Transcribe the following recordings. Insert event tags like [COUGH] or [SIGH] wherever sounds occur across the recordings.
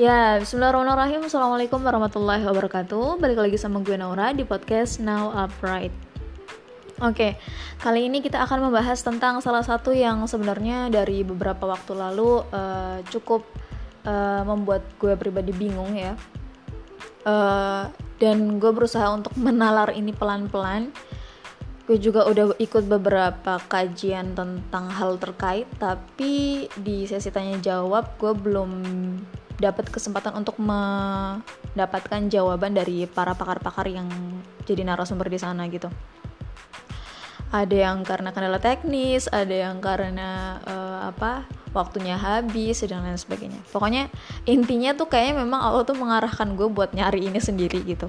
Ya, bismillahirrahmanirrahim. Assalamualaikum warahmatullahi wabarakatuh. Balik lagi sama gue Naura di podcast Now Upright. Oke, kali ini kita akan membahas tentang salah satu yang sebenarnya dari beberapa waktu lalu uh, cukup uh, membuat gue pribadi bingung ya. Uh, Dan gue berusaha untuk menalar ini pelan-pelan. Gue juga udah ikut beberapa kajian tentang hal terkait Tapi di sesi tanya jawab gue belum dapat kesempatan untuk mendapatkan jawaban dari para pakar-pakar yang jadi narasumber di sana gitu. Ada yang karena kendala teknis, ada yang karena uh, apa waktunya habis dan lain sebagainya. Pokoknya intinya tuh kayaknya memang Allah tuh mengarahkan gue buat nyari ini sendiri gitu.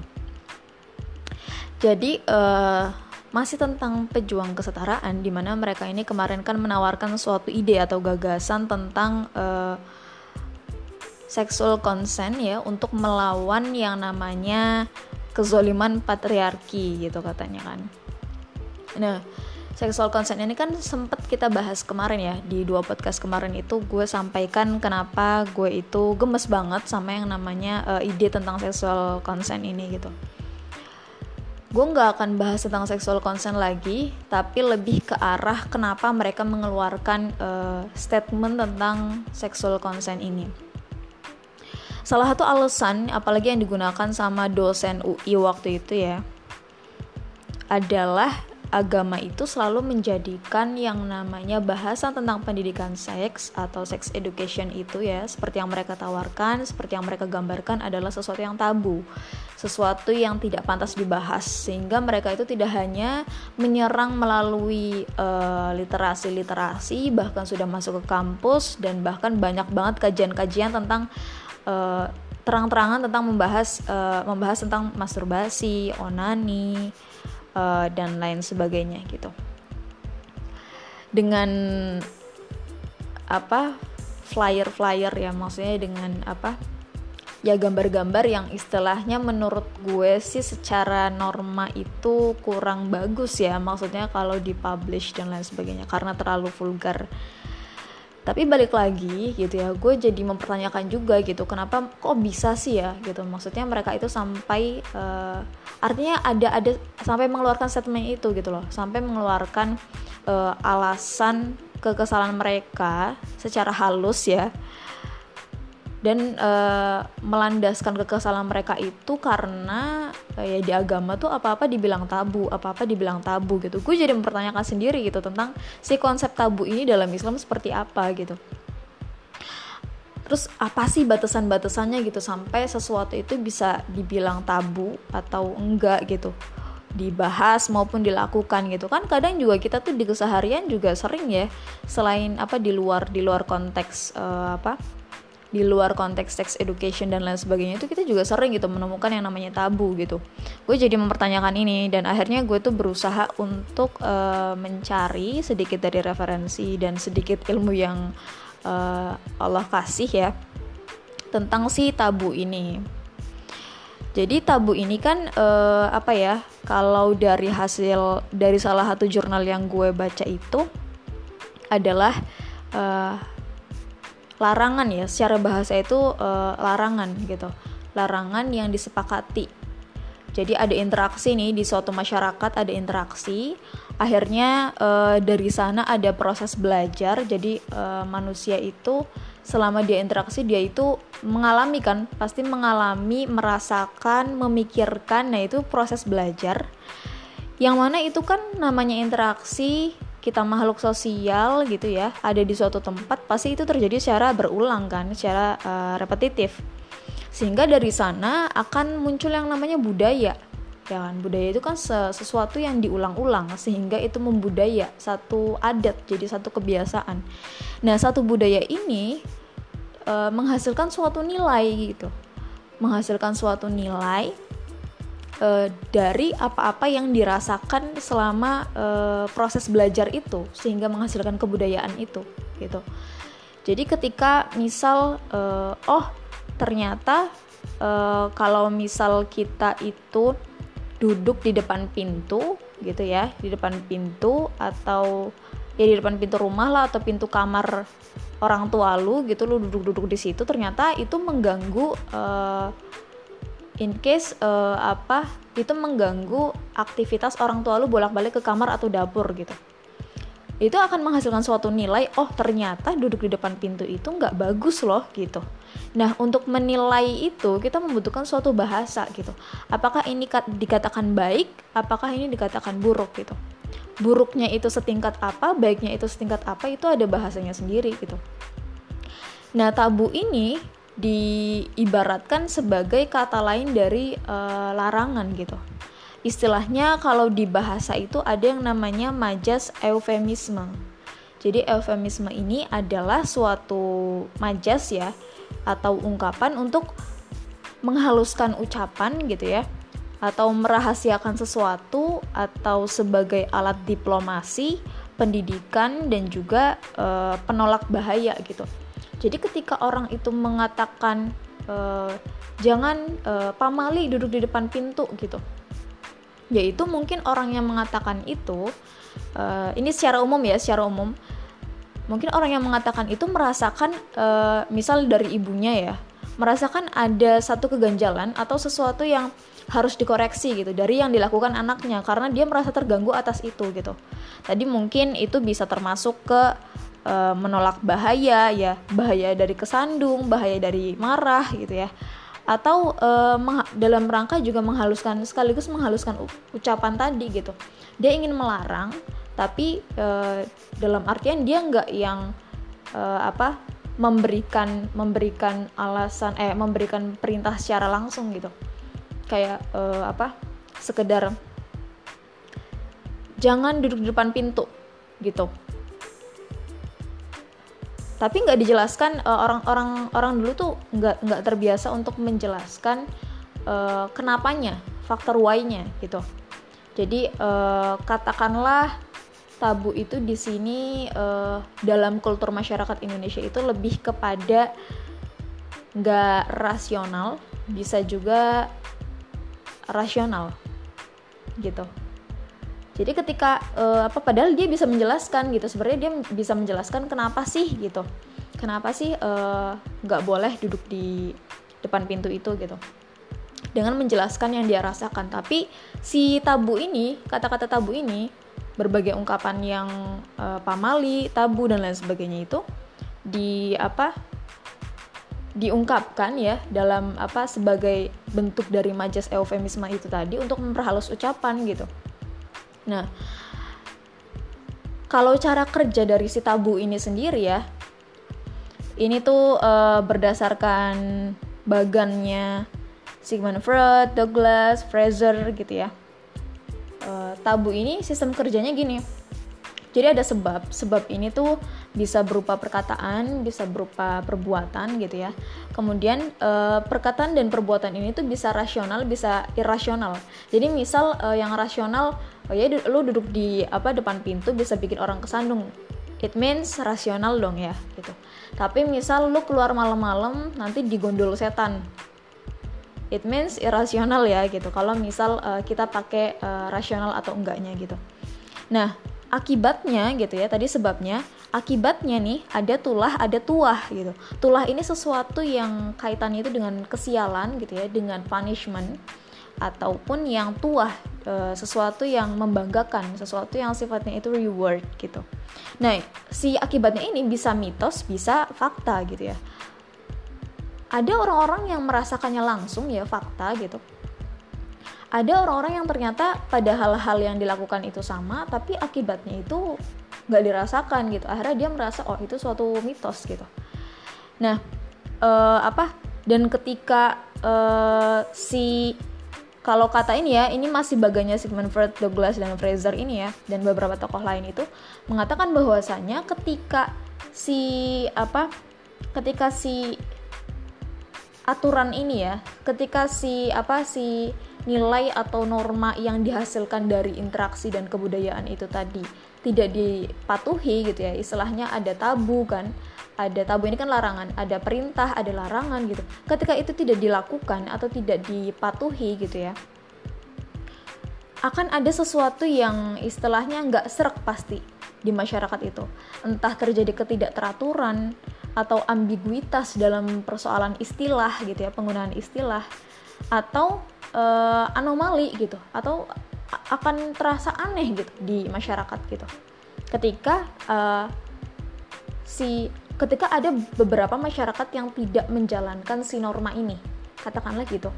Jadi uh, masih tentang pejuang kesetaraan di mana mereka ini kemarin kan menawarkan suatu ide atau gagasan tentang uh, sexual consent ya untuk melawan yang namanya kezoliman patriarki gitu katanya kan. Nah, sexual consent ini kan sempat kita bahas kemarin ya di dua podcast kemarin itu gue sampaikan kenapa gue itu gemes banget sama yang namanya uh, ide tentang sexual consent ini gitu. Gue nggak akan bahas tentang sexual consent lagi, tapi lebih ke arah kenapa mereka mengeluarkan uh, statement tentang sexual consent ini salah satu alasan apalagi yang digunakan sama dosen UI waktu itu ya adalah agama itu selalu menjadikan yang namanya bahasan tentang pendidikan seks atau sex education itu ya seperti yang mereka tawarkan, seperti yang mereka gambarkan adalah sesuatu yang tabu, sesuatu yang tidak pantas dibahas. Sehingga mereka itu tidak hanya menyerang melalui uh, literasi-literasi bahkan sudah masuk ke kampus dan bahkan banyak banget kajian-kajian tentang uh, terang-terangan tentang membahas uh, membahas tentang masturbasi, onani uh, dan lain sebagainya gitu. Dengan apa flyer-flyer ya maksudnya dengan apa ya gambar-gambar yang istilahnya menurut gue sih secara norma itu kurang bagus ya maksudnya kalau dipublish dan lain sebagainya karena terlalu vulgar tapi balik lagi gitu ya gue jadi mempertanyakan juga gitu kenapa kok bisa sih ya gitu. Maksudnya mereka itu sampai uh, artinya ada ada sampai mengeluarkan statement itu gitu loh. Sampai mengeluarkan uh, alasan kekesalan mereka secara halus ya dan uh, melandaskan kekesalan mereka itu karena uh, ya di agama tuh apa-apa dibilang tabu, apa-apa dibilang tabu gitu. Gue jadi mempertanyakan sendiri gitu tentang si konsep tabu ini dalam Islam seperti apa gitu. Terus apa sih batasan-batasannya gitu sampai sesuatu itu bisa dibilang tabu atau enggak gitu dibahas maupun dilakukan gitu kan kadang juga kita tuh di keseharian juga sering ya selain apa di luar di luar konteks uh, apa di luar konteks sex education dan lain sebagainya itu kita juga sering gitu menemukan yang namanya tabu gitu. Gue jadi mempertanyakan ini dan akhirnya gue tuh berusaha untuk uh, mencari sedikit dari referensi dan sedikit ilmu yang uh, Allah kasih ya tentang si tabu ini. Jadi tabu ini kan uh, apa ya kalau dari hasil dari salah satu jurnal yang gue baca itu adalah uh, larangan ya secara bahasa itu uh, larangan gitu. Larangan yang disepakati. Jadi ada interaksi nih di suatu masyarakat ada interaksi akhirnya uh, dari sana ada proses belajar. Jadi uh, manusia itu selama dia interaksi dia itu mengalami kan pasti mengalami merasakan memikirkan. Nah itu proses belajar. Yang mana itu kan namanya interaksi kita makhluk sosial gitu ya ada di suatu tempat pasti itu terjadi secara berulang kan secara uh, repetitif. Sehingga dari sana akan muncul yang namanya budaya. Ya kan budaya itu kan sesuatu yang diulang-ulang sehingga itu membudaya satu adat jadi satu kebiasaan. Nah satu budaya ini uh, menghasilkan suatu nilai gitu. Menghasilkan suatu nilai uh, dari apa-apa yang dirasakan selama uh, proses belajar itu sehingga menghasilkan kebudayaan itu gitu. Jadi ketika misal uh, oh ternyata uh, kalau misal kita itu duduk di depan pintu gitu ya di depan pintu atau ya di depan pintu rumah lah atau pintu kamar orang tua lu gitu lu duduk-duduk di situ ternyata itu mengganggu uh, in case uh, apa itu mengganggu aktivitas orang tua lu bolak-balik ke kamar atau dapur gitu. Itu akan menghasilkan suatu nilai oh ternyata duduk di depan pintu itu nggak bagus loh gitu. Nah untuk menilai itu kita membutuhkan suatu bahasa gitu. Apakah ini dikatakan baik apakah ini dikatakan buruk gitu. Buruknya itu setingkat apa baiknya itu setingkat apa itu ada bahasanya sendiri gitu. Nah tabu ini diibaratkan sebagai kata lain dari uh, larangan gitu istilahnya kalau di bahasa itu ada yang namanya majas eufemisme. Jadi eufemisme ini adalah suatu majas ya atau ungkapan untuk menghaluskan ucapan gitu ya atau merahasiakan sesuatu atau sebagai alat diplomasi, pendidikan dan juga e, penolak bahaya gitu. Jadi ketika orang itu mengatakan e, jangan e, pamali duduk di depan pintu gitu. Yaitu mungkin orang yang mengatakan itu uh, ini secara umum ya secara umum. Mungkin orang yang mengatakan itu merasakan uh, misal dari ibunya ya merasakan ada satu keganjalan atau sesuatu yang harus dikoreksi gitu dari yang dilakukan anaknya karena dia merasa terganggu atas itu gitu. Tadi mungkin itu bisa termasuk ke uh, menolak bahaya ya bahaya dari kesandung bahaya dari marah gitu ya. Atau uh, dalam rangka juga menghaluskan sekaligus menghaluskan ucapan tadi gitu. Dia ingin melarang tapi uh, dalam artian dia nggak yang uh, apa memberikan memberikan alasan eh memberikan perintah secara langsung gitu. Kayak uh, apa sekedar jangan duduk di depan pintu gitu tapi nggak dijelaskan orang-orang uh, orang dulu tuh nggak nggak terbiasa untuk menjelaskan uh, kenapanya faktor why-nya gitu. Jadi uh, katakanlah tabu itu di sini uh, dalam kultur masyarakat Indonesia itu lebih kepada nggak rasional bisa juga rasional gitu jadi ketika uh, apa padahal dia bisa menjelaskan gitu sebenarnya dia bisa menjelaskan kenapa sih gitu. Kenapa sih eh, nggak uh, boleh duduk di depan pintu itu gitu. Dengan menjelaskan yang dia rasakan. Tapi si tabu ini kata-kata tabu ini berbagai ungkapan yang uh, pamali tabu dan lain sebagainya itu di apa diungkapkan ya dalam apa sebagai bentuk dari majas eufemisme itu tadi untuk memperhalus ucapan gitu Nah, kalau cara kerja dari si tabu ini sendiri ya, ini tuh uh, berdasarkan bagannya Sigmund Freud, Douglas, Fraser gitu ya. Uh, tabu ini sistem kerjanya gini. Jadi ada sebab, sebab ini tuh bisa berupa perkataan, bisa berupa perbuatan gitu ya. Kemudian uh, perkataan dan perbuatan ini tuh bisa rasional, bisa irasional. Jadi misal uh, yang rasional oh ya lu duduk di apa depan pintu bisa bikin orang kesandung. It means rasional dong ya gitu. Tapi misal lu keluar malam-malam nanti digondol setan. It means irasional ya gitu. Kalau misal uh, kita pakai rasional atau enggaknya gitu. Nah akibatnya gitu ya tadi sebabnya akibatnya nih ada tulah ada tuah gitu. Tulah ini sesuatu yang kaitannya itu dengan kesialan gitu ya dengan punishment ataupun yang tua e, sesuatu yang membanggakan sesuatu yang sifatnya itu reward gitu. Nah si akibatnya ini bisa mitos bisa fakta gitu ya. Ada orang-orang yang merasakannya langsung ya fakta gitu ada orang-orang yang ternyata pada hal-hal yang dilakukan itu sama tapi akibatnya itu nggak dirasakan gitu. Akhirnya dia merasa oh itu suatu mitos gitu. Nah uh, apa? Dan ketika uh, si kalau kata ini ya, ini masih bagiannya Sigmund Freud, Douglas, dan Fraser ini ya, dan beberapa tokoh lain itu mengatakan bahwasanya ketika si apa, ketika si aturan ini ya, ketika si apa si nilai atau norma yang dihasilkan dari interaksi dan kebudayaan itu tadi tidak dipatuhi gitu ya, istilahnya ada tabu kan, ada tabu ini kan larangan, ada perintah, ada larangan gitu. Ketika itu tidak dilakukan atau tidak dipatuhi gitu ya, akan ada sesuatu yang istilahnya nggak serak pasti. di masyarakat itu entah terjadi ketidakteraturan atau ambiguitas dalam persoalan istilah gitu ya penggunaan istilah atau uh, anomali gitu atau akan terasa aneh gitu di masyarakat gitu. Ketika uh, si ketika ada beberapa masyarakat yang tidak menjalankan si norma ini katakanlah gitu.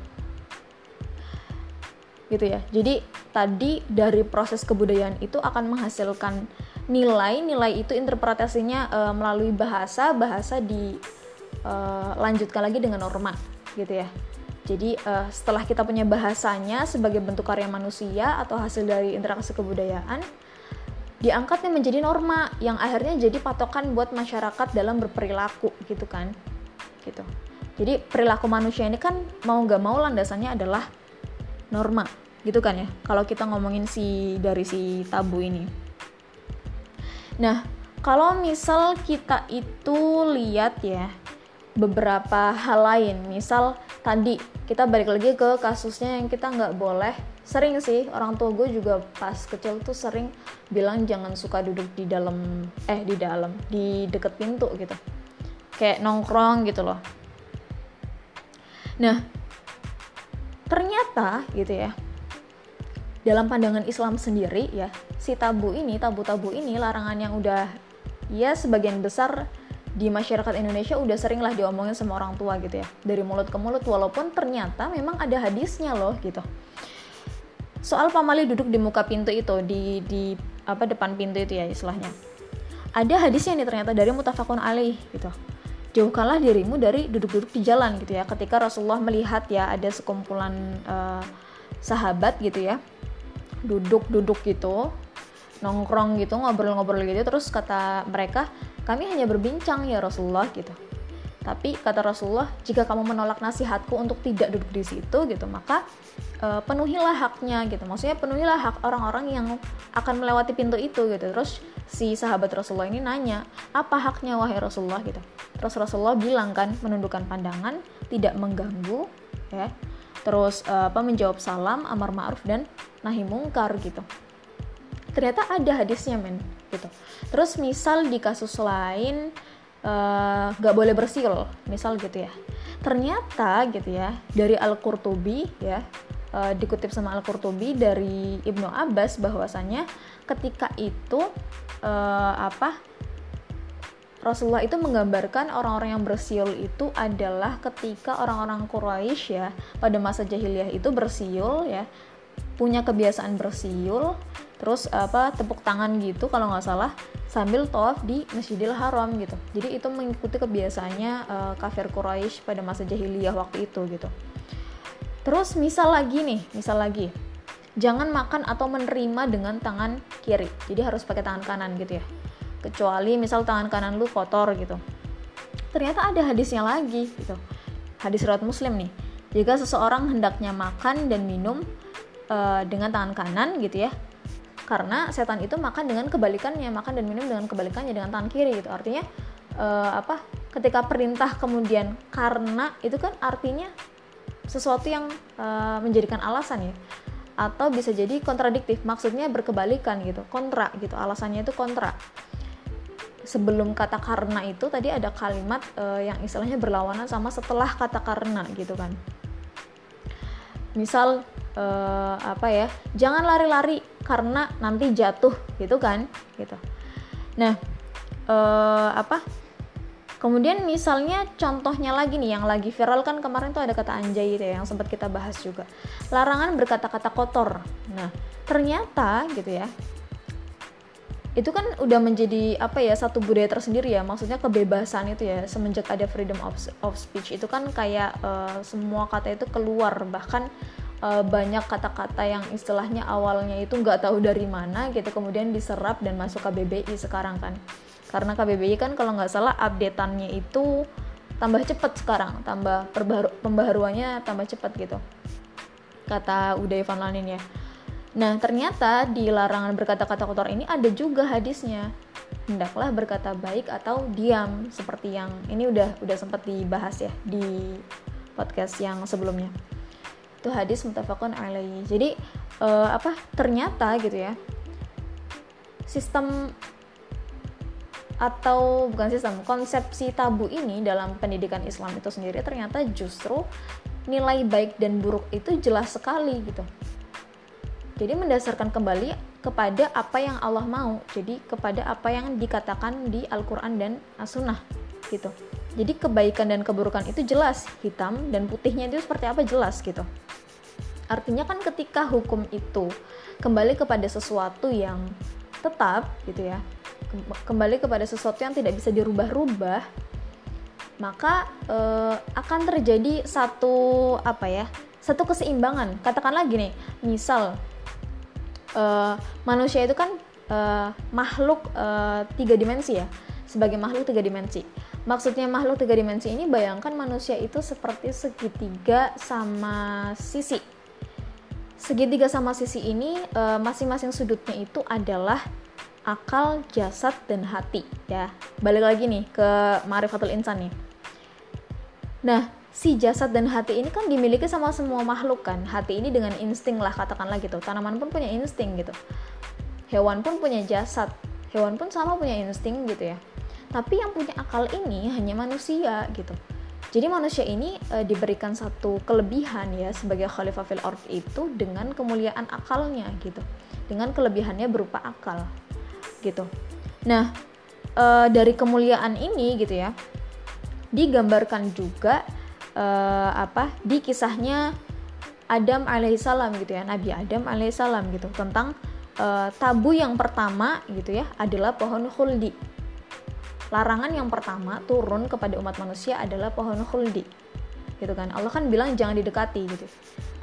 Gitu ya jadi tadi dari proses kebudayaan itu akan menghasilkan nilai nilai itu interpretasinya uh, melalui bahasa bahasa dilanjutkan uh, lagi dengan norma gitu ya. Jadi uh, setelah kita punya bahasanya sebagai bentuk karya manusia atau hasil dari interaksi kebudayaan diangkatnya menjadi norma yang akhirnya jadi patokan buat masyarakat dalam berperilaku gitu kan. Gitu. Jadi perilaku manusia ini kan mau nggak mau landasannya adalah norma gitu kan ya. Kalau kita ngomongin si dari si tabu ini Nah, kalau misal kita itu lihat ya beberapa hal lain, misal tadi kita balik lagi ke kasusnya yang kita nggak boleh. Sering sih orang tua gue juga pas kecil tuh sering bilang jangan suka duduk di dalam eh di dalam di deket pintu gitu. Kayak nongkrong gitu loh. Nah ternyata gitu ya dalam pandangan Islam sendiri ya si tabu ini tabu-tabu ini larangan yang udah ya sebagian besar di masyarakat Indonesia udah sering lah diomongin sama orang tua gitu ya. Dari mulut ke mulut walaupun ternyata memang ada hadisnya loh gitu. Soal pamali duduk di muka pintu itu di di apa depan pintu itu ya istilahnya. Ada hadisnya nih ternyata dari mutafakun alaih gitu. Jauhkanlah dirimu dari duduk-duduk di jalan gitu ya. Ketika Rasulullah melihat ya ada sekumpulan uh, sahabat gitu ya duduk-duduk gitu nongkrong gitu ngobrol-ngobrol gitu. Terus kata mereka kami hanya berbincang ya Rasulullah gitu. Tapi kata Rasulullah jika kamu menolak nasihatku untuk tidak duduk di situ gitu maka e, penuhilah haknya gitu. Maksudnya penuhilah hak orang-orang yang akan melewati pintu itu gitu. Terus si sahabat Rasulullah ini nanya apa haknya wahai Rasulullah? gitu. Terus Rasulullah bilang kan menundukkan pandangan tidak mengganggu ya terus uh, apa menjawab salam amar ma'ruf dan nahi mungkar gitu. Ternyata ada hadisnya men gitu. Terus misal di kasus lain eh, nggak uh, boleh bersiul misal gitu ya. Ternyata gitu ya dari al qurtubi ya uh, dikutip sama al qurtubi dari ibnu abbas bahwasanya ketika itu uh, apa Rasulullah itu menggambarkan orang-orang yang bersiul itu adalah ketika orang-orang Quraisy ya pada masa jahiliyah itu bersiul ya punya kebiasaan bersiul terus apa tepuk tangan gitu kalau nggak salah sambil tawaf di Masjidil Haram gitu. Jadi itu mengikuti kebiasaannya uh, kafir Quraisy pada masa jahiliyah waktu itu gitu. Terus misal lagi nih misal lagi. Jangan makan atau menerima dengan tangan kiri. Jadi harus pakai tangan kanan gitu ya kecuali misal tangan kanan lu kotor gitu. Ternyata ada hadisnya lagi gitu. Hadis riwayat muslim nih. Jika seseorang hendaknya makan dan minum uh, dengan tangan kanan gitu ya karena setan itu makan dengan kebalikannya makan dan minum dengan kebalikannya dengan tangan kiri gitu. Artinya uh, apa ketika perintah kemudian karena itu kan artinya sesuatu yang uh, menjadikan alasan ya. Atau bisa jadi kontradiktif maksudnya berkebalikan gitu kontra gitu alasannya itu kontra sebelum kata karena itu tadi ada kalimat uh, yang istilahnya berlawanan sama setelah kata karena gitu kan. Misal uh, apa ya jangan lari-lari karena nanti jatuh gitu kan gitu. Nah uh, apa kemudian misalnya contohnya lagi nih yang lagi viral kan kemarin tuh ada kata anjay gitu ya yang sempat kita bahas juga. Larangan berkata-kata kotor. Nah ternyata gitu ya itu kan udah menjadi apa ya satu budaya tersendiri ya. Maksudnya kebebasan itu ya semenjak ada freedom of, of speech. Itu kan kayak uh, semua kata itu keluar. Bahkan uh, banyak kata-kata yang istilahnya awalnya itu nggak tahu dari mana gitu kemudian diserap dan masuk KBBI sekarang kan. Karena KBBI kan kalau nggak salah updateannya itu tambah cepat sekarang. Tambah perbaharu pembaharuannya tambah cepat gitu. Kata Uday Van Lanin ya Nah, ternyata di larangan berkata-kata kotor ini ada juga hadisnya. Hendaklah berkata baik atau diam seperti yang ini udah udah sempat dibahas ya di podcast yang sebelumnya. Itu hadis mutafakun alaihi. Jadi uh, apa? Ternyata gitu ya. Sistem atau bukan sistem konsepsi tabu ini dalam pendidikan Islam itu sendiri ternyata justru nilai baik dan buruk itu jelas sekali gitu jadi mendasarkan kembali kepada apa yang Allah mau. Jadi kepada apa yang dikatakan di Al-Quran dan As-Sunnah gitu. Jadi kebaikan dan keburukan itu jelas hitam dan putihnya itu seperti apa jelas gitu. Artinya kan ketika hukum itu kembali kepada sesuatu yang tetap gitu ya kembali kepada sesuatu yang tidak bisa dirubah-rubah maka eh, akan terjadi satu apa ya satu keseimbangan. Katakanlah gini misal eh, manusia itu kan eh, makhluk eh, tiga dimensi ya sebagai makhluk tiga dimensi maksudnya makhluk tiga dimensi ini bayangkan manusia itu seperti segitiga sama sisi segitiga sama sisi ini eh, masing-masing sudutnya itu adalah akal, jasad, dan hati ya. Balik lagi nih ke marifatul insan nih. Nah, si jasad dan hati ini kan dimiliki sama semua makhluk kan. Hati ini dengan insting lah katakanlah gitu. Tanaman pun punya insting gitu. Hewan pun punya jasad. Hewan pun sama punya insting gitu ya. Tapi yang punya akal ini hanya manusia gitu. Jadi manusia ini e, diberikan satu kelebihan ya sebagai khalifah fil ard itu dengan kemuliaan akalnya gitu. Dengan kelebihannya berupa akal gitu. Nah, e, dari kemuliaan ini gitu ya, digambarkan juga e, apa di kisahnya Adam alaihissalam gitu ya, Nabi Adam alaihissalam gitu tentang e, tabu yang pertama gitu ya adalah pohon khuldi. Larangan yang pertama turun kepada umat manusia adalah pohon khuldi. Gitu kan? Allah kan bilang jangan didekati gitu.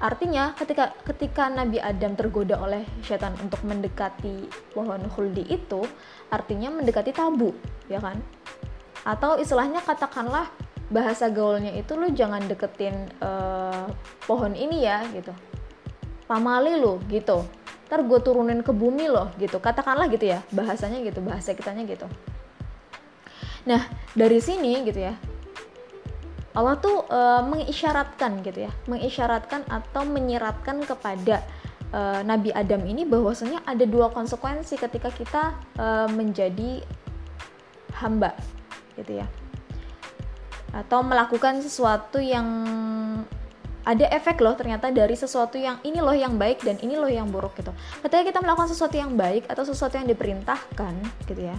Artinya ketika ketika Nabi Adam tergoda oleh setan untuk mendekati pohon khuldi itu artinya mendekati tabu ya kan? Atau istilahnya katakanlah bahasa gaulnya itu lu jangan deketin uh, pohon ini ya gitu. Pamali lu gitu. Ntar gue turunin ke bumi loh gitu. Katakanlah gitu ya bahasanya gitu bahasa kitanya gitu. Nah dari sini gitu ya Allah tuh uh, mengisyaratkan gitu ya, mengisyaratkan atau menyiratkan kepada uh, Nabi Adam ini bahwasanya ada dua konsekuensi ketika kita uh, menjadi hamba gitu ya. Atau melakukan sesuatu yang ada efek loh ternyata dari sesuatu yang ini loh yang baik dan ini loh yang buruk gitu. Ketika kita melakukan sesuatu yang baik atau sesuatu yang diperintahkan gitu ya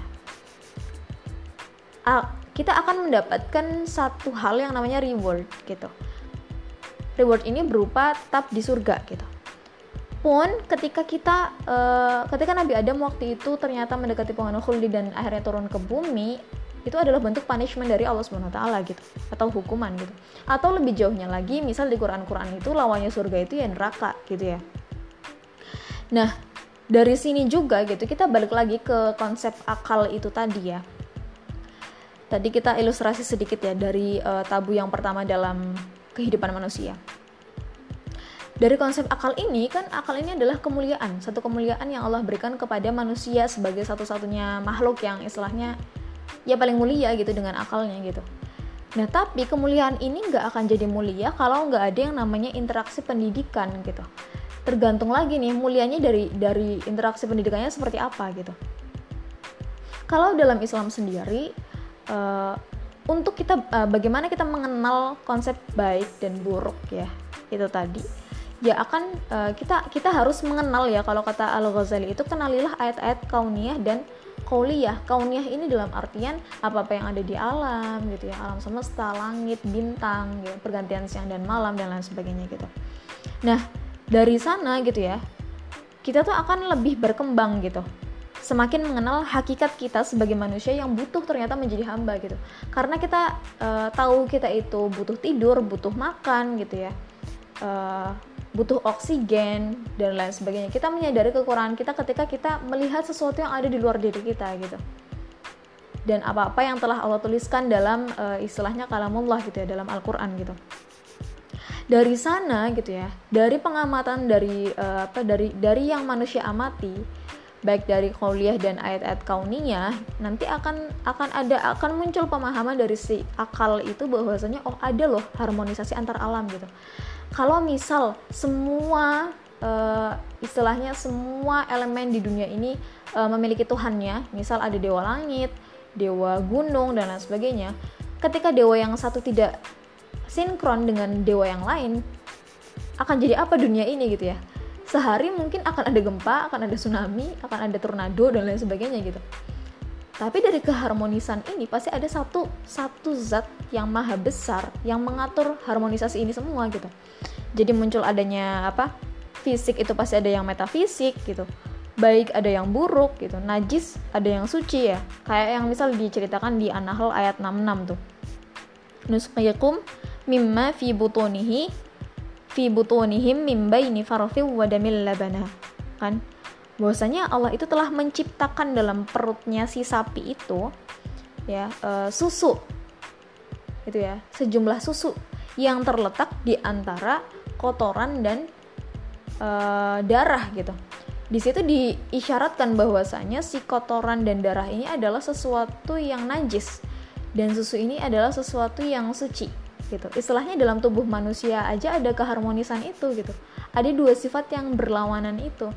kita akan mendapatkan satu hal yang namanya reward gitu. Reward ini berupa tetap di surga gitu. Pun ketika kita uh, ketika Nabi Adam waktu itu ternyata mendekati pohon khuldi dan akhirnya turun ke bumi, itu adalah bentuk punishment dari Allah Subhanahu wa taala gitu atau hukuman gitu. Atau lebih jauhnya lagi, misal di Quran-Quran itu lawannya surga itu ya neraka gitu ya. Nah, dari sini juga gitu kita balik lagi ke konsep akal itu tadi ya Tadi kita ilustrasi sedikit ya dari uh, tabu yang pertama dalam kehidupan manusia. Dari konsep akal ini kan akal ini adalah kemuliaan, satu kemuliaan yang Allah berikan kepada manusia sebagai satu-satunya makhluk yang istilahnya ya paling mulia gitu dengan akalnya gitu. Nah tapi kemuliaan ini nggak akan jadi mulia kalau nggak ada yang namanya interaksi pendidikan gitu. Tergantung lagi nih mulianya dari dari interaksi pendidikannya seperti apa gitu. Kalau dalam Islam sendiri uh, untuk kita uh, bagaimana kita mengenal konsep baik dan buruk ya itu tadi ya akan uh, kita kita harus mengenal ya kalau kata Al Ghazali itu kenalilah ayat-ayat kauniyah dan kauliyah kauniyah ini dalam artian apa apa yang ada di alam gitu ya. Alam semesta langit bintang gitu, pergantian siang dan malam dan lain sebagainya gitu. Nah dari sana gitu ya kita tuh akan lebih berkembang gitu. Semakin mengenal hakikat kita sebagai manusia yang butuh ternyata menjadi hamba gitu. Karena kita uh, tahu kita itu butuh tidur butuh makan gitu ya. Uh, butuh oksigen dan lain sebagainya. Kita menyadari kekurangan kita ketika kita melihat sesuatu yang ada di luar diri kita gitu. Dan apa-apa yang telah Allah tuliskan dalam uh, istilahnya kalamullah gitu ya dalam Al-Qur'an gitu. Dari sana gitu ya dari pengamatan dari uh, apa dari dari yang manusia amati baik dari kuliah dan ayat-ayat kauniyah nanti akan akan ada akan muncul pemahaman dari si akal itu bahwasanya oh ada loh harmonisasi antar alam gitu kalau misal semua uh, istilahnya semua elemen di dunia ini uh, memiliki Tuhannya misal ada dewa langit dewa gunung dan lain sebagainya ketika dewa yang satu tidak sinkron dengan dewa yang lain akan jadi apa dunia ini gitu ya? Sehari mungkin akan ada gempa akan ada tsunami akan ada tornado dan lain sebagainya gitu. Tapi dari keharmonisan ini pasti ada satu satu zat yang maha besar yang mengatur harmonisasi ini semua gitu. Jadi muncul adanya apa fisik itu pasti ada yang metafisik gitu. Baik ada yang buruk gitu. Najis ada yang suci ya. Kayak yang misal diceritakan di An-Nahl ayat 66 tuh. Nusqiyakum mimma fi butunihi fi butunihim min baini farthi wa damil labana. Kan? Bahwasanya Allah itu telah menciptakan dalam perutnya si sapi itu ya uh, susu itu ya. Sejumlah susu yang terletak di antara kotoran dan uh, darah gitu. Di situ diisyaratkan bahwasanya si kotoran dan darah ini adalah sesuatu yang najis dan susu ini adalah sesuatu yang suci gitu. Istilahnya dalam tubuh manusia aja ada keharmonisan itu gitu. Ada dua sifat yang berlawanan itu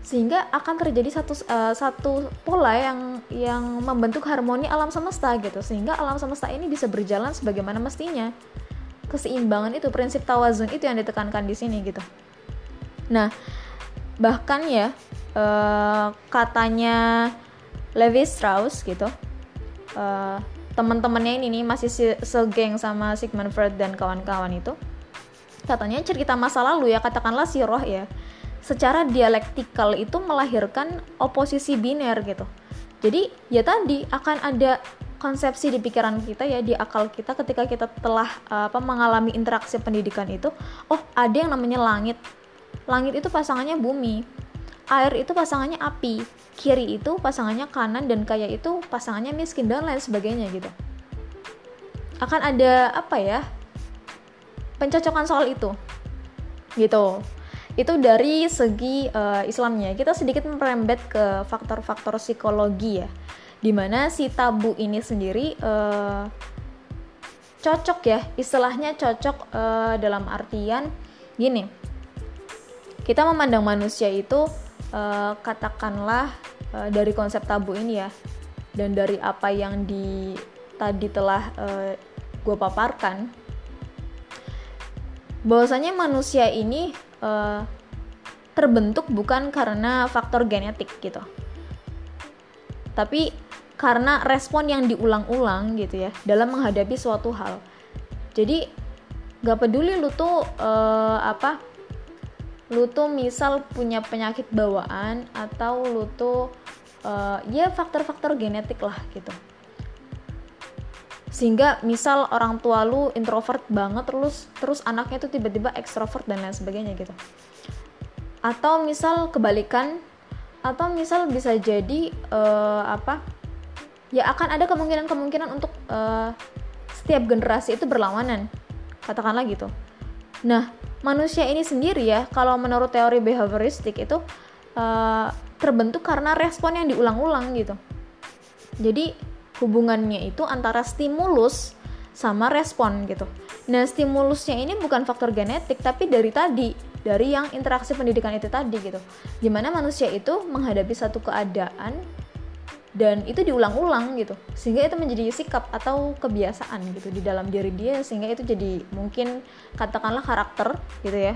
sehingga akan terjadi satu uh, satu pola yang yang membentuk harmoni alam semesta gitu. Sehingga alam semesta ini bisa berjalan sebagaimana mestinya. Keseimbangan itu prinsip tawazun itu yang ditekankan di sini gitu. Nah bahkan ya uh, katanya Levi Strauss gitu uh, teman-temannya ini nih masih segeng sama Sigmund Freud dan kawan-kawan itu. Katanya cerita masa lalu ya katakanlah si roh ya secara dialektikal itu melahirkan oposisi biner gitu. Jadi ya tadi akan ada konsepsi di pikiran kita ya di akal kita ketika kita telah apa mengalami interaksi pendidikan itu oh ada yang namanya langit. Langit itu pasangannya bumi air itu pasangannya api kiri itu pasangannya kanan dan kaya itu pasangannya miskin dan lain sebagainya gitu. Akan ada apa ya pencocokan soal itu gitu itu dari segi uh, Islamnya. Kita sedikit merembet ke faktor-faktor psikologi ya. Di mana si tabu ini sendiri uh, cocok ya. Istilahnya cocok uh, dalam artian gini. Kita memandang manusia itu uh, katakanlah uh, dari konsep tabu ini ya. Dan dari apa yang di tadi telah uh, gue paparkan. Bahwasanya manusia ini uh, terbentuk bukan karena faktor genetik gitu. Tapi karena respon yang diulang-ulang gitu ya dalam menghadapi suatu hal. Jadi gak peduli lu tuh uh, apa lu tuh misal punya penyakit bawaan atau lu tuh uh, ya faktor-faktor genetik lah gitu sehingga misal orang tua lu introvert banget terus terus anaknya tuh tiba-tiba ekstrovert dan lain sebagainya gitu. Atau misal kebalikan atau misal bisa jadi uh, apa ya akan ada kemungkinan-kemungkinan untuk uh, setiap generasi itu berlawanan katakanlah gitu. Nah manusia ini sendiri ya kalau menurut teori behavioristik itu uh, terbentuk karena respon yang diulang-ulang gitu. Jadi hubungannya itu antara stimulus sama respon gitu. Nah stimulusnya ini bukan faktor genetik tapi dari tadi dari yang interaksi pendidikan itu tadi gitu. Di mana manusia itu menghadapi satu keadaan dan itu diulang-ulang gitu sehingga itu menjadi sikap atau kebiasaan gitu di dalam diri dia sehingga itu jadi mungkin katakanlah karakter gitu ya.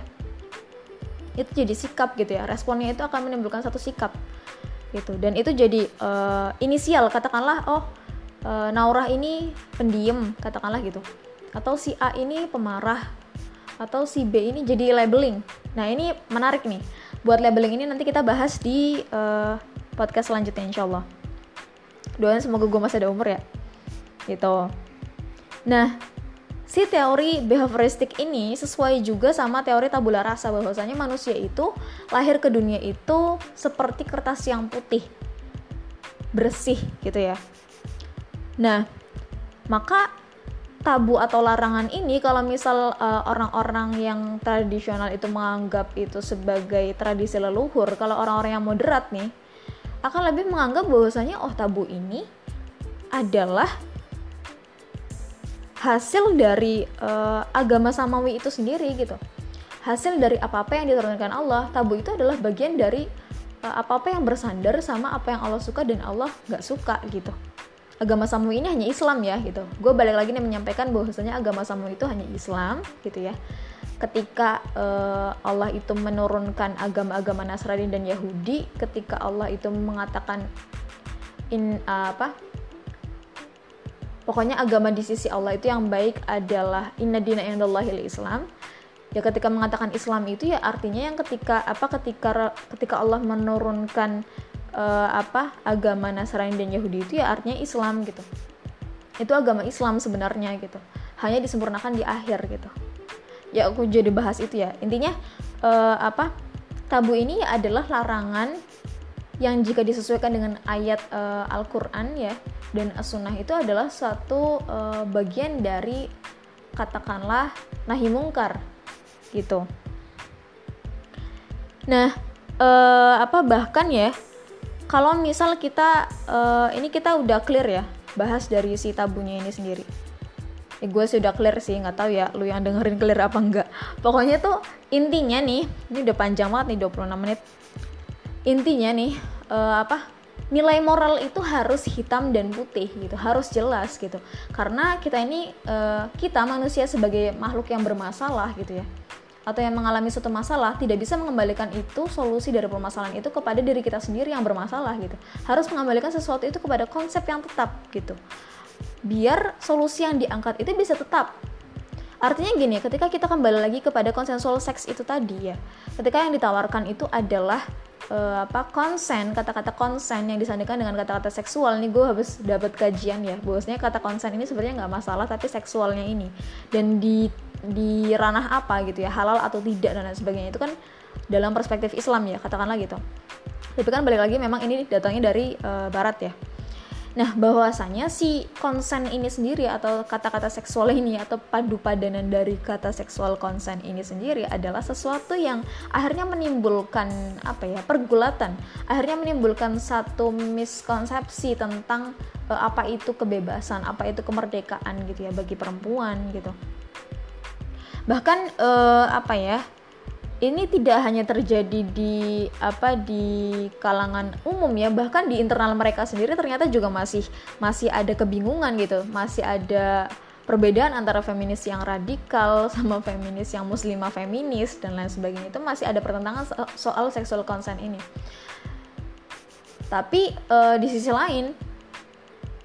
Itu jadi sikap gitu ya responnya itu akan menimbulkan satu sikap gitu. Dan itu jadi uh, inisial katakanlah oh uh, Naurah ini pendiam katakanlah gitu. Atau si A ini pemarah. Atau si B ini jadi labeling. Nah ini menarik nih. Buat labeling ini nanti kita bahas di uh, podcast selanjutnya insyaallah. Doain semoga gue masih ada umur ya. Gitu. Nah si teori behavioristik ini sesuai juga sama teori tabula rasa bahwasanya manusia itu lahir ke dunia itu seperti kertas yang putih bersih gitu ya nah maka tabu atau larangan ini kalau misal eh, orang-orang uh, yang tradisional itu menganggap itu sebagai tradisi leluhur kalau orang-orang yang moderat nih akan lebih menganggap bahwasanya oh tabu ini adalah hasil dari uh, agama samawi itu sendiri gitu. Hasil dari apa-apa yang diturunkan Allah. Tabu itu adalah bagian dari uh, apa-apa yang bersandar sama apa yang Allah suka dan Allah nggak suka gitu agama Samu ini hanya Islam ya gitu. Gue balik lagi nih menyampaikan bahwasanya agama Samu itu hanya Islam gitu ya. Ketika uh, Allah itu menurunkan agama-agama Nasrani dan Yahudi ketika Allah itu mengatakan in uh, apa pokoknya agama di sisi Allah itu yang baik adalah inna dina indallahil Islam ya ketika mengatakan Islam itu ya artinya yang ketika apa ketika ketika Allah menurunkan uh, apa agama Nasrani dan Yahudi itu ya artinya Islam gitu. Itu agama Islam sebenarnya gitu. Hanya disempurnakan di akhir gitu. Ya aku jadi bahas itu ya. Intinya uh, apa tabu ini adalah larangan yang jika disesuaikan dengan ayat uh, Al-Quran ya dan As-Sunnah itu adalah satu uh, bagian dari katakanlah nahi mungkar gitu. Nah uh, apa bahkan ya kalau misal kita uh, ini kita udah clear ya bahas dari si tabunya ini sendiri. Eh, gue sih udah clear sih nggak tahu ya lu yang dengerin clear apa enggak pokoknya tuh intinya nih ini udah panjang banget nih 26 menit. Intinya nih uh, apa nilai moral itu harus hitam dan putih gitu harus jelas gitu. Karena kita ini uh, kita manusia sebagai makhluk yang bermasalah gitu ya atau yang mengalami suatu masalah tidak bisa mengembalikan itu solusi dari permasalahan itu kepada diri kita sendiri yang bermasalah gitu. Harus mengembalikan sesuatu itu kepada konsep yang tetap gitu. Biar solusi yang diangkat itu bisa tetap. Artinya gini ketika kita kembali lagi kepada konsensual seks itu tadi ya ketika yang ditawarkan itu adalah uh, apa konsen kata-kata konsen yang disandingkan dengan kata-kata seksual. Nih gue habis dapat kajian ya bahwasanya kata konsen ini sebenarnya nggak masalah tapi seksualnya ini. Dan di di ranah apa gitu ya halal atau tidak dan lain sebagainya. Itu kan dalam perspektif Islam ya katakanlah gitu. Tapi kan balik lagi memang ini datangnya dari uh, Barat ya Nah, bahwasanya si konsen ini sendiri atau kata-kata seksual ini atau padu padanan dari kata seksual konsen ini sendiri adalah sesuatu yang akhirnya menimbulkan apa ya, pergulatan. Akhirnya menimbulkan satu miskonsepsi tentang uh, apa itu kebebasan, apa itu kemerdekaan gitu ya bagi perempuan gitu bahkan uh, apa ya ini tidak hanya terjadi di apa di kalangan umum ya bahkan di internal mereka sendiri ternyata juga masih masih ada kebingungan gitu. Masih ada perbedaan antara feminis yang radikal [LAUGHS] sama feminis yang muslimah feminis dan lain sebagainya. Itu masih ada pertentangan soal sexual consent ini. Tapi uh, di sisi lain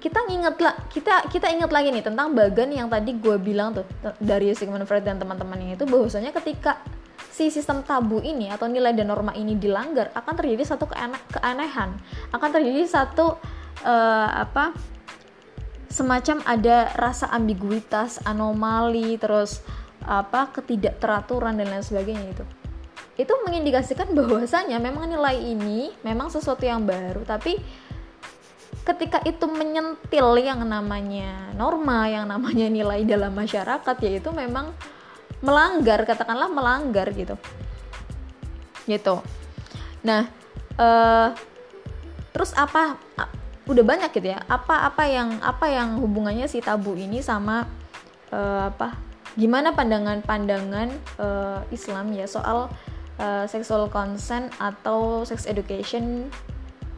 kita inget lah kita kita ingat lagi nih tentang bagan yang tadi gue bilang tuh dari Sigmund Freud dan teman-temannya itu bahwasanya ketika si sistem tabu ini atau nilai dan norma ini dilanggar akan terjadi satu keane keanehan. Akan terjadi satu uh, apa semacam ada rasa ambiguitas anomali terus apa ketidakteraturan dan lain sebagainya itu itu mengindikasikan bahwasanya memang nilai ini memang sesuatu yang baru tapi ketika itu menyentil yang namanya norma, yang namanya nilai dalam masyarakat, yaitu memang melanggar, katakanlah melanggar gitu. Gitu. Nah, uh, terus apa? Udah banyak gitu ya. Apa apa yang apa yang hubungannya si tabu ini sama uh, apa? Gimana pandangan-pandangan uh, Islam ya soal uh, sexual consent atau sex education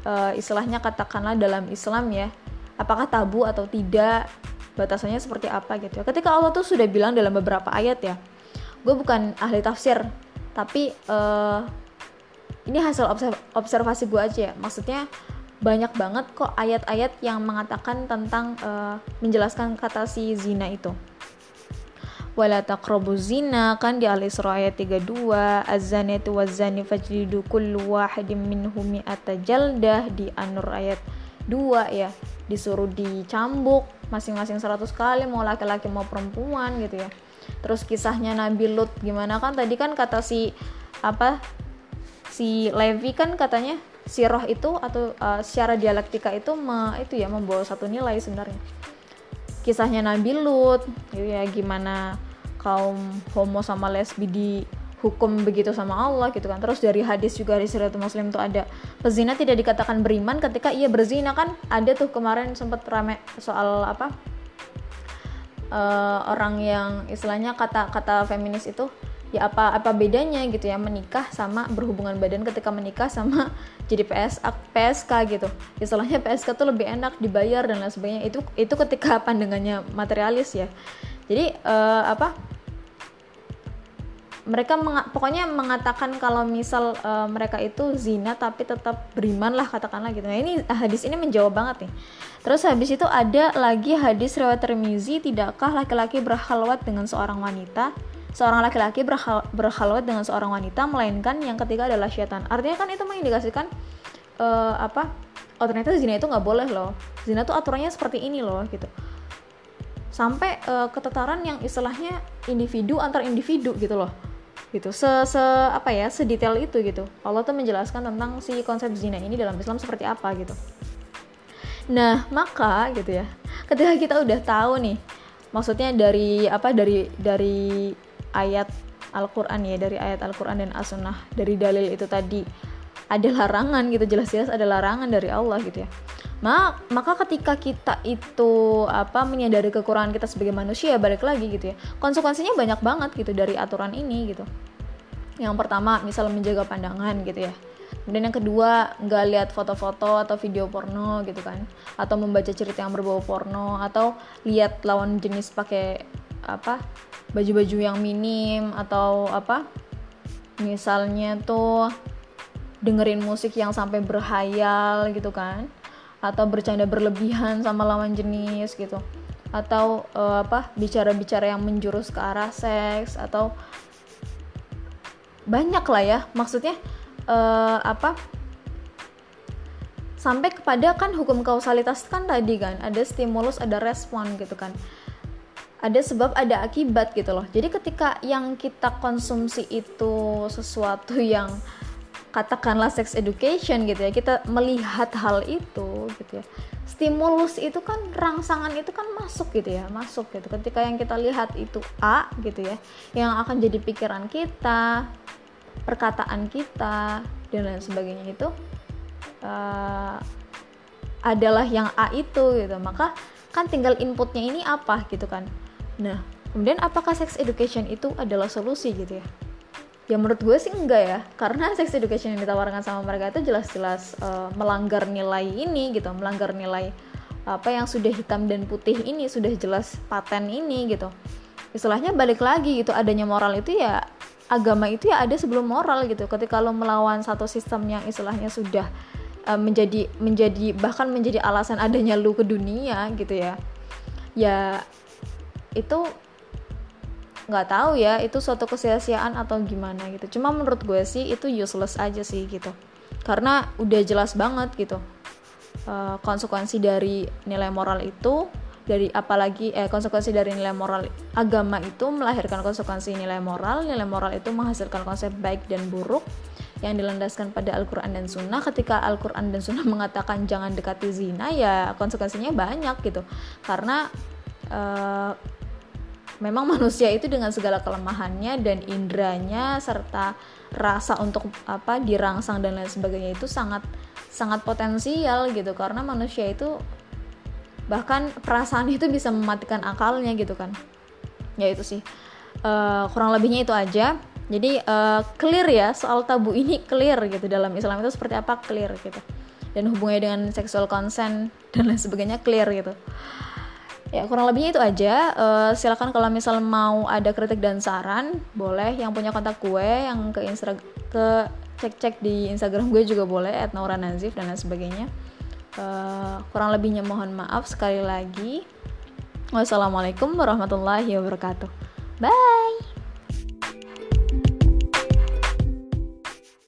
uh, istilahnya katakanlah dalam Islam ya apakah tabu atau tidak batasannya seperti apa gitu ya ketika Allah tuh sudah bilang dalam beberapa ayat ya gue bukan ahli tafsir tapi uh, ini hasil observasi gue aja ya. Maksudnya banyak banget kok ayat-ayat yang mengatakan tentang uh, menjelaskan kata si zina itu. Wala taqrabu zina kan di Al-Isra ayat 32 az-zanatu waz-zani fajlidu kullu wahidin minhum jaldah di An-Nur ayat 2 ya. Disuruh dicambuk masing-masing 100 kali mau laki-laki mau perempuan gitu ya terus kisahnya Nabi Lut gimana? Kan tadi kan kata si apa si Levi kan katanya si roh itu atau uh, secara dialektika itu me, itu ya membawa satu nilai sebenarnya. Kisahnya Nabi Lut gitu ya gimana kaum homo sama lesbi di hukum begitu sama Allah gitu kan. Terus dari hadis juga di siratul muslim tuh ada pezina tidak dikatakan beriman ketika ia berzina. Kan ada tuh kemarin sempat rame soal apa uh, orang yang istilahnya kata-kata feminis itu ya apa apa bedanya gitu ya menikah sama berhubungan badan ketika menikah sama [LAUGHS] jadi PS PSK gitu. Istilahnya PSK tuh lebih enak dibayar dan lain sebagainya. Itu itu ketika [LAUGHS] pandangannya materialis ya. Jadi uh, apa mereka meng, pokoknya mengatakan kalau misal uh, mereka itu zina tapi tetap beriman lah katakanlah gitu. Nah ini hadis ini menjawab banget nih. Terus habis itu ada lagi hadis riwayat Tirmizi, tidakkah laki-laki berhalwat dengan seorang wanita? Seorang laki-laki berhal berhalwat dengan seorang wanita melainkan yang ketiga adalah syaitan. Artinya kan itu mengindikasikan uh, apa? Oh ternyata zina itu nggak boleh loh. Zina tuh aturannya seperti ini loh gitu sampai uh, ketetaran yang istilahnya individu antar individu gitu loh gitu. Se, se apa ya sedetail itu gitu. Allah tuh menjelaskan tentang si konsep zina ini dalam Islam seperti apa gitu. Nah maka gitu ya ketika kita udah tahu nih maksudnya dari apa dari dari ayat Al-Quran ya dari ayat Al-Quran dan As-Sunnah dari dalil itu tadi ada larangan gitu jelas-jelas ada larangan dari Allah gitu ya Maka ketika kita itu apa menyadari kekurangan kita sebagai manusia, balik lagi gitu ya. Konsekuensinya banyak banget gitu dari aturan ini gitu. Yang pertama, misal menjaga pandangan gitu ya. Kemudian yang kedua, nggak lihat foto-foto atau video porno gitu kan. Atau membaca cerita yang berbau porno atau lihat lawan jenis pakai apa? baju-baju yang minim atau apa? Misalnya tuh dengerin musik yang sampai berhayal gitu kan atau bercanda berlebihan sama lawan jenis gitu. Atau uh, apa bicara-bicara yang menjurus ke arah seks atau banyak lah ya. Maksudnya uh, apa sampai kepada kan hukum kausalitas kan tadi kan ada stimulus ada respon gitu kan. Ada sebab ada akibat gitu loh. Jadi ketika yang kita konsumsi itu sesuatu yang katakanlah sex education gitu ya kita melihat hal itu gitu ya. Stimulus itu kan rangsangan itu kan masuk gitu ya masuk gitu. Ketika yang kita lihat itu A gitu ya yang akan jadi pikiran kita perkataan kita dan lain sebagainya itu uh, adalah yang A itu gitu. Maka kan tinggal inputnya ini apa gitu kan. Nah kemudian apakah sex education itu adalah solusi gitu ya ya menurut gue sih enggak ya. Karena sex education yang ditawarkan sama mereka itu jelas-jelas uh, melanggar nilai ini gitu melanggar nilai apa yang sudah hitam dan putih ini sudah jelas paten ini gitu. Istilahnya balik lagi gitu adanya moral itu ya agama itu ya ada sebelum moral gitu. Ketika lo melawan satu sistem yang istilahnya sudah uh, menjadi menjadi bahkan menjadi alasan adanya lu ke dunia gitu ya ya itu nggak tahu ya itu suatu kesia-siaan atau gimana gitu. Cuma menurut gue sih itu useless aja sih gitu. Karena udah jelas banget gitu uh, konsekuensi dari nilai moral itu dari apalagi eh konsekuensi dari nilai moral agama itu melahirkan konsekuensi nilai moral nilai moral itu menghasilkan konsep baik dan buruk yang dilandaskan pada Al-Quran dan Sunnah. Ketika Al-Quran dan Sunnah [LAUGHS] mengatakan jangan dekati zina ya konsekuensinya banyak gitu. Karena uh, memang manusia itu dengan segala kelemahannya dan indranya serta rasa untuk apa dirangsang dan lain sebagainya itu sangat sangat potensial gitu. Karena manusia itu bahkan perasaan itu bisa mematikan akalnya gitu kan. Ya itu sih. Uh, kurang lebihnya itu aja. Jadi uh, clear ya soal tabu ini clear gitu. Dalam Islam itu seperti apa? Clear gitu. Dan hubungannya dengan sexual consent dan lain sebagainya clear gitu ya kurang lebihnya itu aja. Uh, silakan kalau misal mau ada kritik dan saran boleh. Yang punya kontak gue yang ke Insta ke cek cek di Instagram gue juga boleh @nauranazif dan lain sebagainya. Uh, kurang lebihnya mohon maaf sekali lagi. Wassalamualaikum warahmatullahi wabarakatuh. Bye